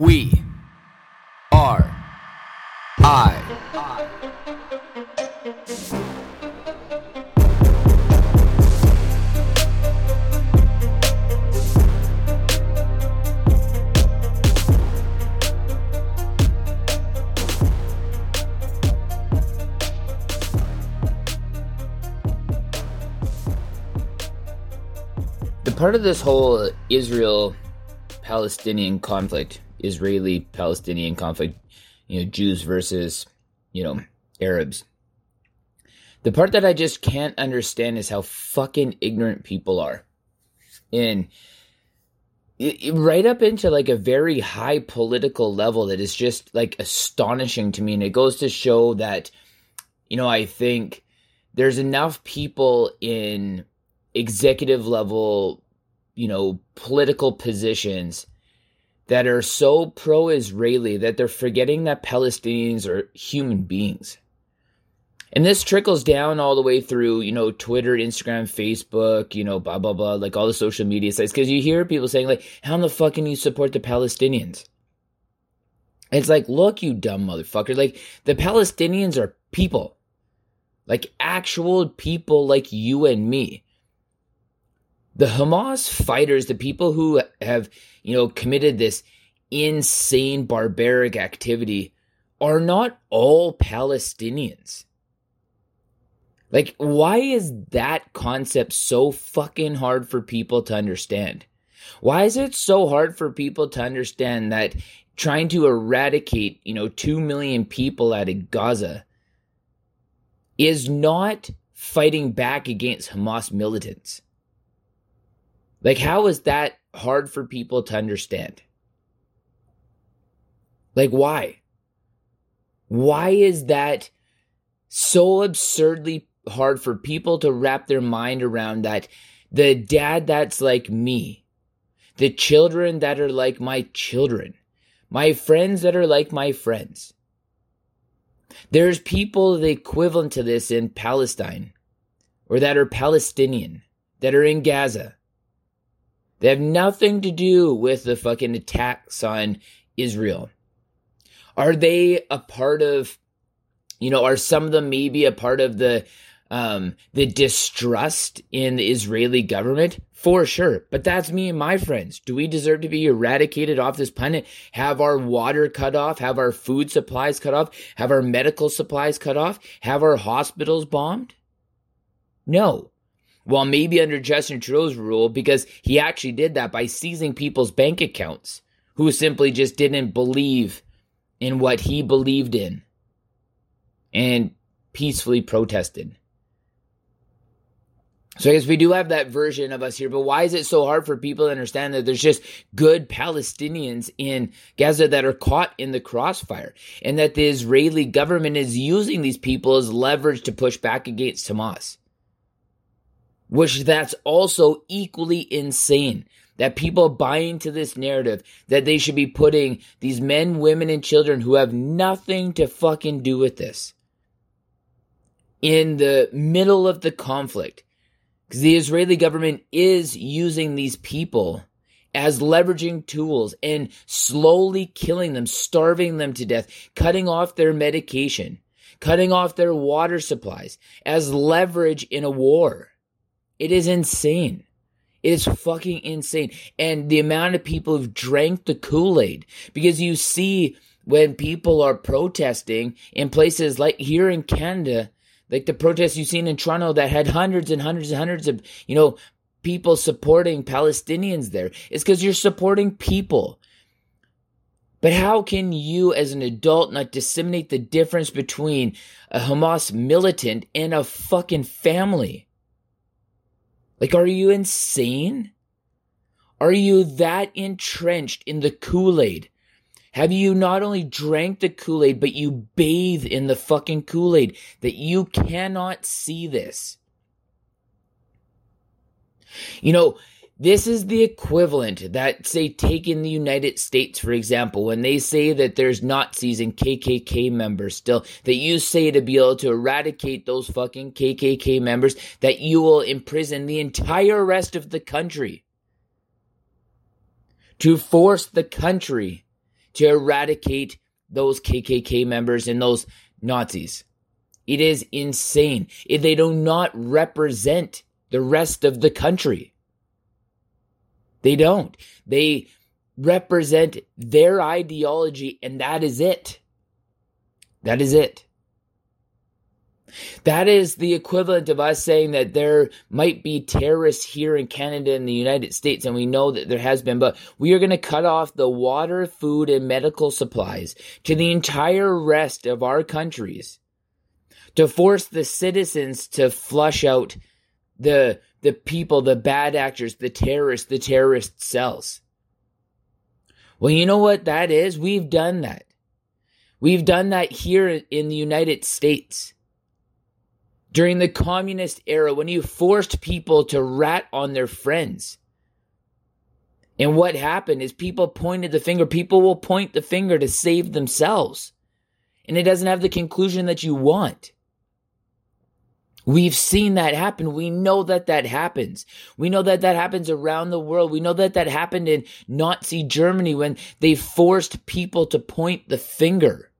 We are I. The part of this whole Israel Palestinian conflict, Israeli Palestinian conflict, you know, Jews versus, you know, Arabs. The part that I just can't understand is how fucking ignorant people are. And right up into like a very high political level that is just like astonishing to me. And it goes to show that, you know, I think there's enough people in executive level, you know, political positions that are so pro Israeli that they're forgetting that Palestinians are human beings. And this trickles down all the way through, you know, Twitter, Instagram, Facebook, you know, blah, blah, blah, like all the social media sites. Because you hear people saying, like, how in the fuck can you support the Palestinians? It's like, look, you dumb motherfucker. Like, the Palestinians are people. Like, actual people like you and me the Hamas fighters, the people who have, you know, committed this insane barbaric activity are not all Palestinians. Like, why is that concept so fucking hard for people to understand? Why is it so hard for people to understand that trying to eradicate, you know, 2 million people out of Gaza is not fighting back against Hamas militants? Like, how is that hard for people to understand? Like, why? Why is that so absurdly hard for people to wrap their mind around that the dad that's like me, the children that are like my children, my friends that are like my friends? There's people the equivalent to this in Palestine or that are Palestinian, that are in Gaza they have nothing to do with the fucking attacks on Israel. Are they a part of, you know, are some of them maybe a part of the, um, the distrust in the Israeli government? For sure. But that's me and my friends. Do we deserve to be eradicated off this planet? Have our water cut off? Have our food supplies cut off? Have our medical supplies cut off? Have our hospitals bombed? No. Well, maybe under Justin Trudeau's rule, because he actually did that by seizing people's bank accounts who simply just didn't believe in what he believed in and peacefully protested. So I guess we do have that version of us here, but why is it so hard for people to understand that there's just good Palestinians in Gaza that are caught in the crossfire and that the Israeli government is using these people as leverage to push back against Hamas? Which that's also equally insane that people buy into this narrative that they should be putting these men, women, and children who have nothing to fucking do with this in the middle of the conflict. Because the Israeli government is using these people as leveraging tools and slowly killing them, starving them to death, cutting off their medication, cutting off their water supplies as leverage in a war. It is insane. It is fucking insane. And the amount of people who've drank the Kool Aid because you see when people are protesting in places like here in Canada, like the protests you've seen in Toronto that had hundreds and hundreds and hundreds of, you know, people supporting Palestinians there. It's because you're supporting people. But how can you, as an adult, not disseminate the difference between a Hamas militant and a fucking family? Like, are you insane? Are you that entrenched in the Kool Aid? Have you not only drank the Kool Aid, but you bathe in the fucking Kool Aid that you cannot see this? You know, this is the equivalent that, say, take in the United States, for example, when they say that there's Nazis and KKK members still, that you say to be able to eradicate those fucking KKK members, that you will imprison the entire rest of the country. To force the country to eradicate those KKK members and those Nazis. It is insane. They do not represent the rest of the country. They don't. They represent their ideology, and that is it. That is it. That is the equivalent of us saying that there might be terrorists here in Canada and the United States, and we know that there has been, but we are going to cut off the water, food, and medical supplies to the entire rest of our countries to force the citizens to flush out the the people, the bad actors, the terrorists, the terrorist cells. Well, you know what that is? We've done that. We've done that here in the United States. During the communist era, when you forced people to rat on their friends. And what happened is people pointed the finger. People will point the finger to save themselves. And it doesn't have the conclusion that you want. We've seen that happen. We know that that happens. We know that that happens around the world. We know that that happened in Nazi Germany when they forced people to point the finger.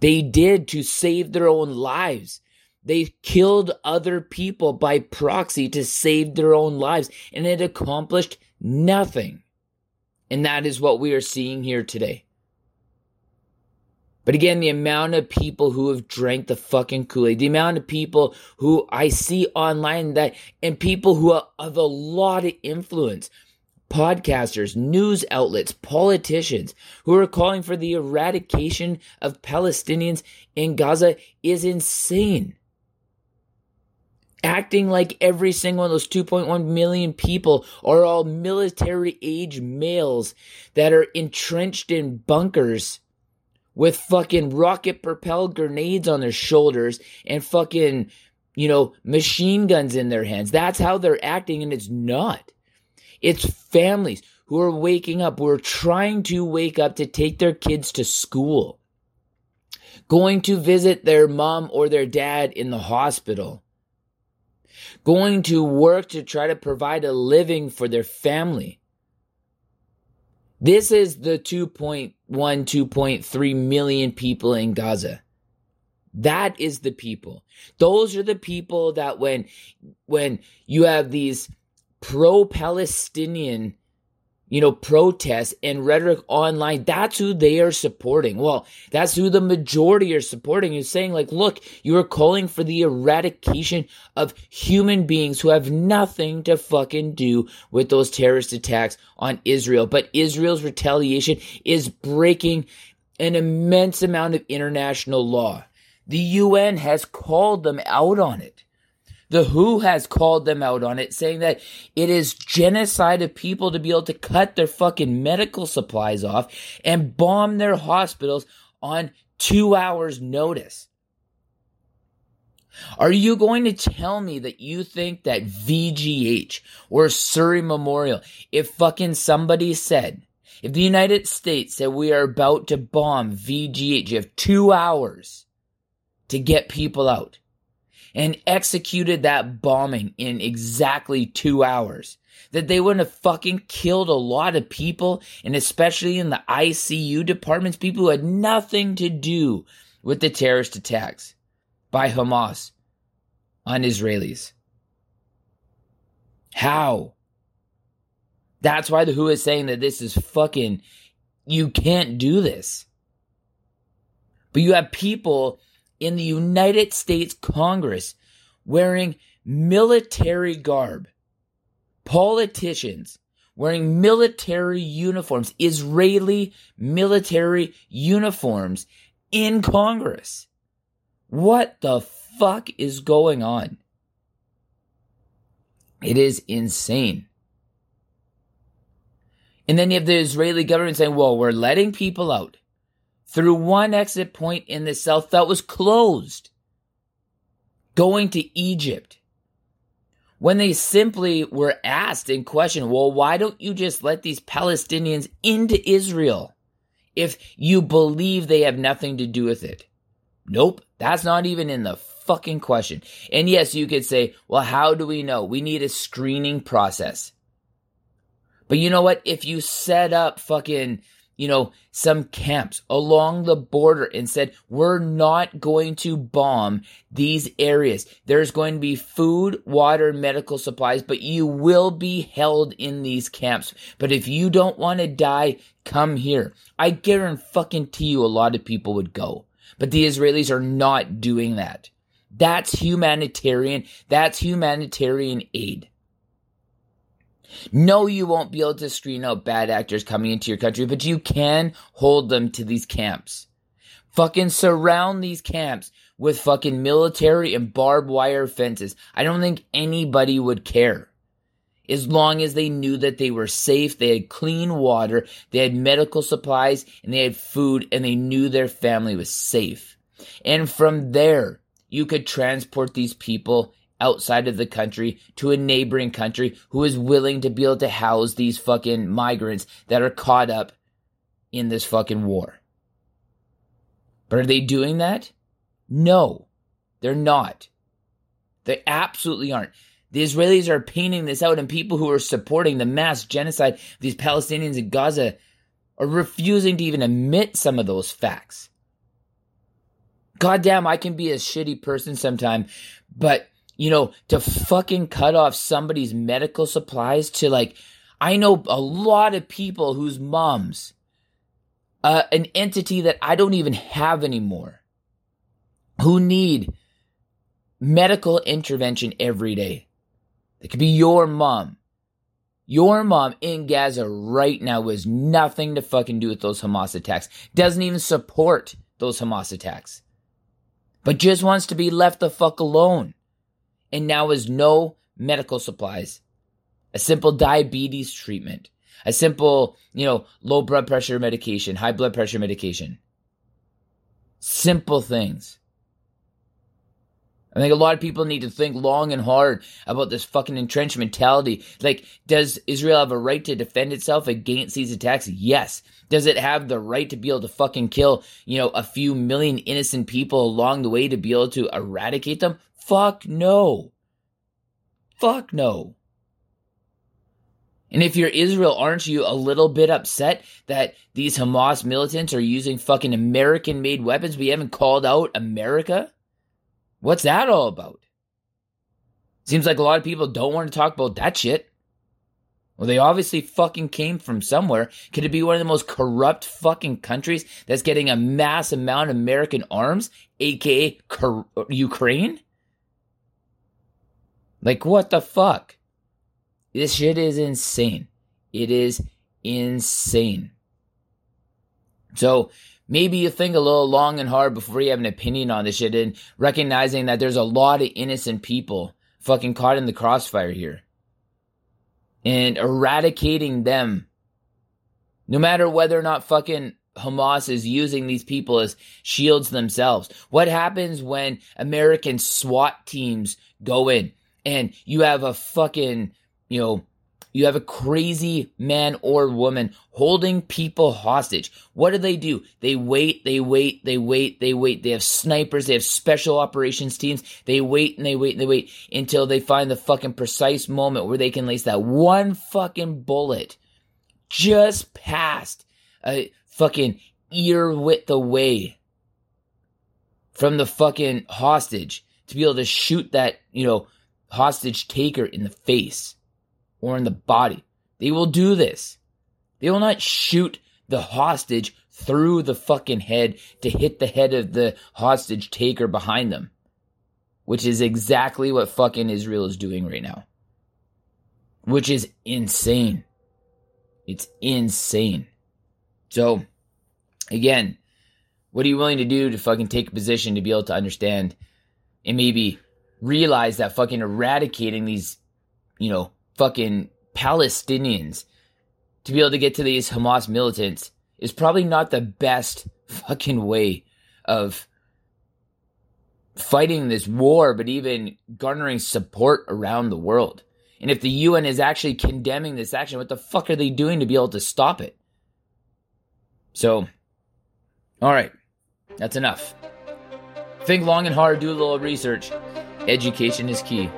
They did to save their own lives. They killed other people by proxy to save their own lives, and it accomplished nothing. And that is what we are seeing here today. But again, the amount of people who have drank the fucking Kool Aid, the amount of people who I see online that, and people who have a lot of influence, podcasters, news outlets, politicians who are calling for the eradication of Palestinians in Gaza is insane. Acting like every single one of those 2.1 million people are all military age males that are entrenched in bunkers with fucking rocket propelled grenades on their shoulders and fucking, you know, machine guns in their hands. That's how they're acting, and it's not. It's families who are waking up, who are trying to wake up to take their kids to school, going to visit their mom or their dad in the hospital, going to work to try to provide a living for their family. This is the 2.1, 2.3 million people in Gaza. That is the people. Those are the people that when, when you have these pro-Palestinian you know, protests and rhetoric online, that's who they are supporting. Well, that's who the majority are supporting is saying like, look, you are calling for the eradication of human beings who have nothing to fucking do with those terrorist attacks on Israel. But Israel's retaliation is breaking an immense amount of international law. The UN has called them out on it. The WHO has called them out on it, saying that it is genocide of people to be able to cut their fucking medical supplies off and bomb their hospitals on two hours' notice. Are you going to tell me that you think that VGH or Surrey Memorial, if fucking somebody said, if the United States said we are about to bomb VGH, you have two hours to get people out and executed that bombing in exactly two hours. That they wouldn't have fucking killed a lot of people, and especially in the ICU departments, people who had nothing to do with the terrorist attacks by Hamas on Israelis. How? That's why the WHO is saying that this is fucking, you can't do this. But you have people in the United States Congress wearing military garb, politicians wearing military uniforms, Israeli military uniforms in Congress. What the fuck is going on? It is insane. And then you have the Israeli government saying, well, we're letting people out through one exit point in the south that was closed, going to Egypt. When they simply were asked and questioned, well, why don't you just let these Palestinians into Israel if you believe they have nothing to do with it? Nope, that's not even in the fucking question. And yes, you could say, well, how do we know? We need a screening process. But you know what? If you set up fucking, you know, some camps along the border and said, we're not going to bomb these areas. There's going to be food, water, medical supplies, but you will be held in these camps. But if you don't want to die, come here. I guarantee you a lot of people would go. But the Israelis are not doing that. That's humanitarian. That's humanitarian aid. No, you won't be able to screen out bad actors coming into your country, but you can hold them to these camps. Fucking surround these camps with fucking military and barbed wire fences. I don't think anybody would care. As long as they knew that they were safe, they had clean water, they had medical supplies, and they had food, and they knew their family was safe. And from there, you could transport these people outside of the country to a neighboring country who is willing to be able to house these fucking migrants that are caught up in this fucking war. But are they doing that? No, they're not. They absolutely aren't. The Israelis are painting this out, and people who are supporting the mass genocide of these Palestinians in Gaza are refusing to even admit some of those facts. Goddamn, I can be a shitty person sometime, but you know, to fucking cut off somebody's medical supplies to like, I know a lot of people whose moms, uh, an entity that I don't even have anymore, who need medical intervention every day. It could be your mom. Your mom in Gaza right now has nothing to fucking do with those Hamas attacks. Doesn't even support those Hamas attacks. But just wants to be left the fuck alone and now is no medical supplies, a simple diabetes treatment, a simple, you know, low blood pressure medication, high blood pressure medication. Simple things. I think a lot of people need to think long and hard about this fucking entrenched mentality. Like, does Israel have a right to defend itself against these attacks? Yes. Does it have the right to be able to fucking kill, you know, a few million innocent people along the way to be able to eradicate them? Fuck no. Fuck no. And if you're Israel, aren't you a little bit upset that these Hamas militants are using fucking American made weapons? We haven't called out America? What's that all about? Seems like a lot of people don't want to talk about that shit. Well, they obviously fucking came from somewhere. Could it be one of the most corrupt fucking countries that's getting a mass amount of American arms, aka Ukraine? Like, what the fuck? This shit is insane. It is insane. So, maybe you think a little long and hard before you have an opinion on this shit and recognizing that there's a lot of innocent people fucking caught in the crossfire here. And eradicating them, no matter whether or not fucking Hamas is using these people as shields themselves. What happens when American SWAT teams go in? And you have a fucking, you know, you have a crazy man or woman holding people hostage. What do they do? They wait, they wait, they wait, they wait. They have snipers, they have special operations teams. They wait and they wait and they wait until they find the fucking precise moment where they can lace that one fucking bullet just past a fucking ear width away from the fucking hostage to be able to shoot that, you know, hostage taker in the face or in the body. They will do this. They will not shoot the hostage through the fucking head to hit the head of the hostage taker behind them, which is exactly what fucking Israel is doing right now. Which is insane. It's insane. So, again, what are you willing to do to fucking take a position to be able to understand and maybe realize that fucking eradicating these, you know, fucking Palestinians to be able to get to these Hamas militants is probably not the best fucking way of fighting this war, but even garnering support around the world. And if the UN is actually condemning this action, what the fuck are they doing to be able to stop it? So, all right, that's enough. Think long and hard, do a little research. Education is key.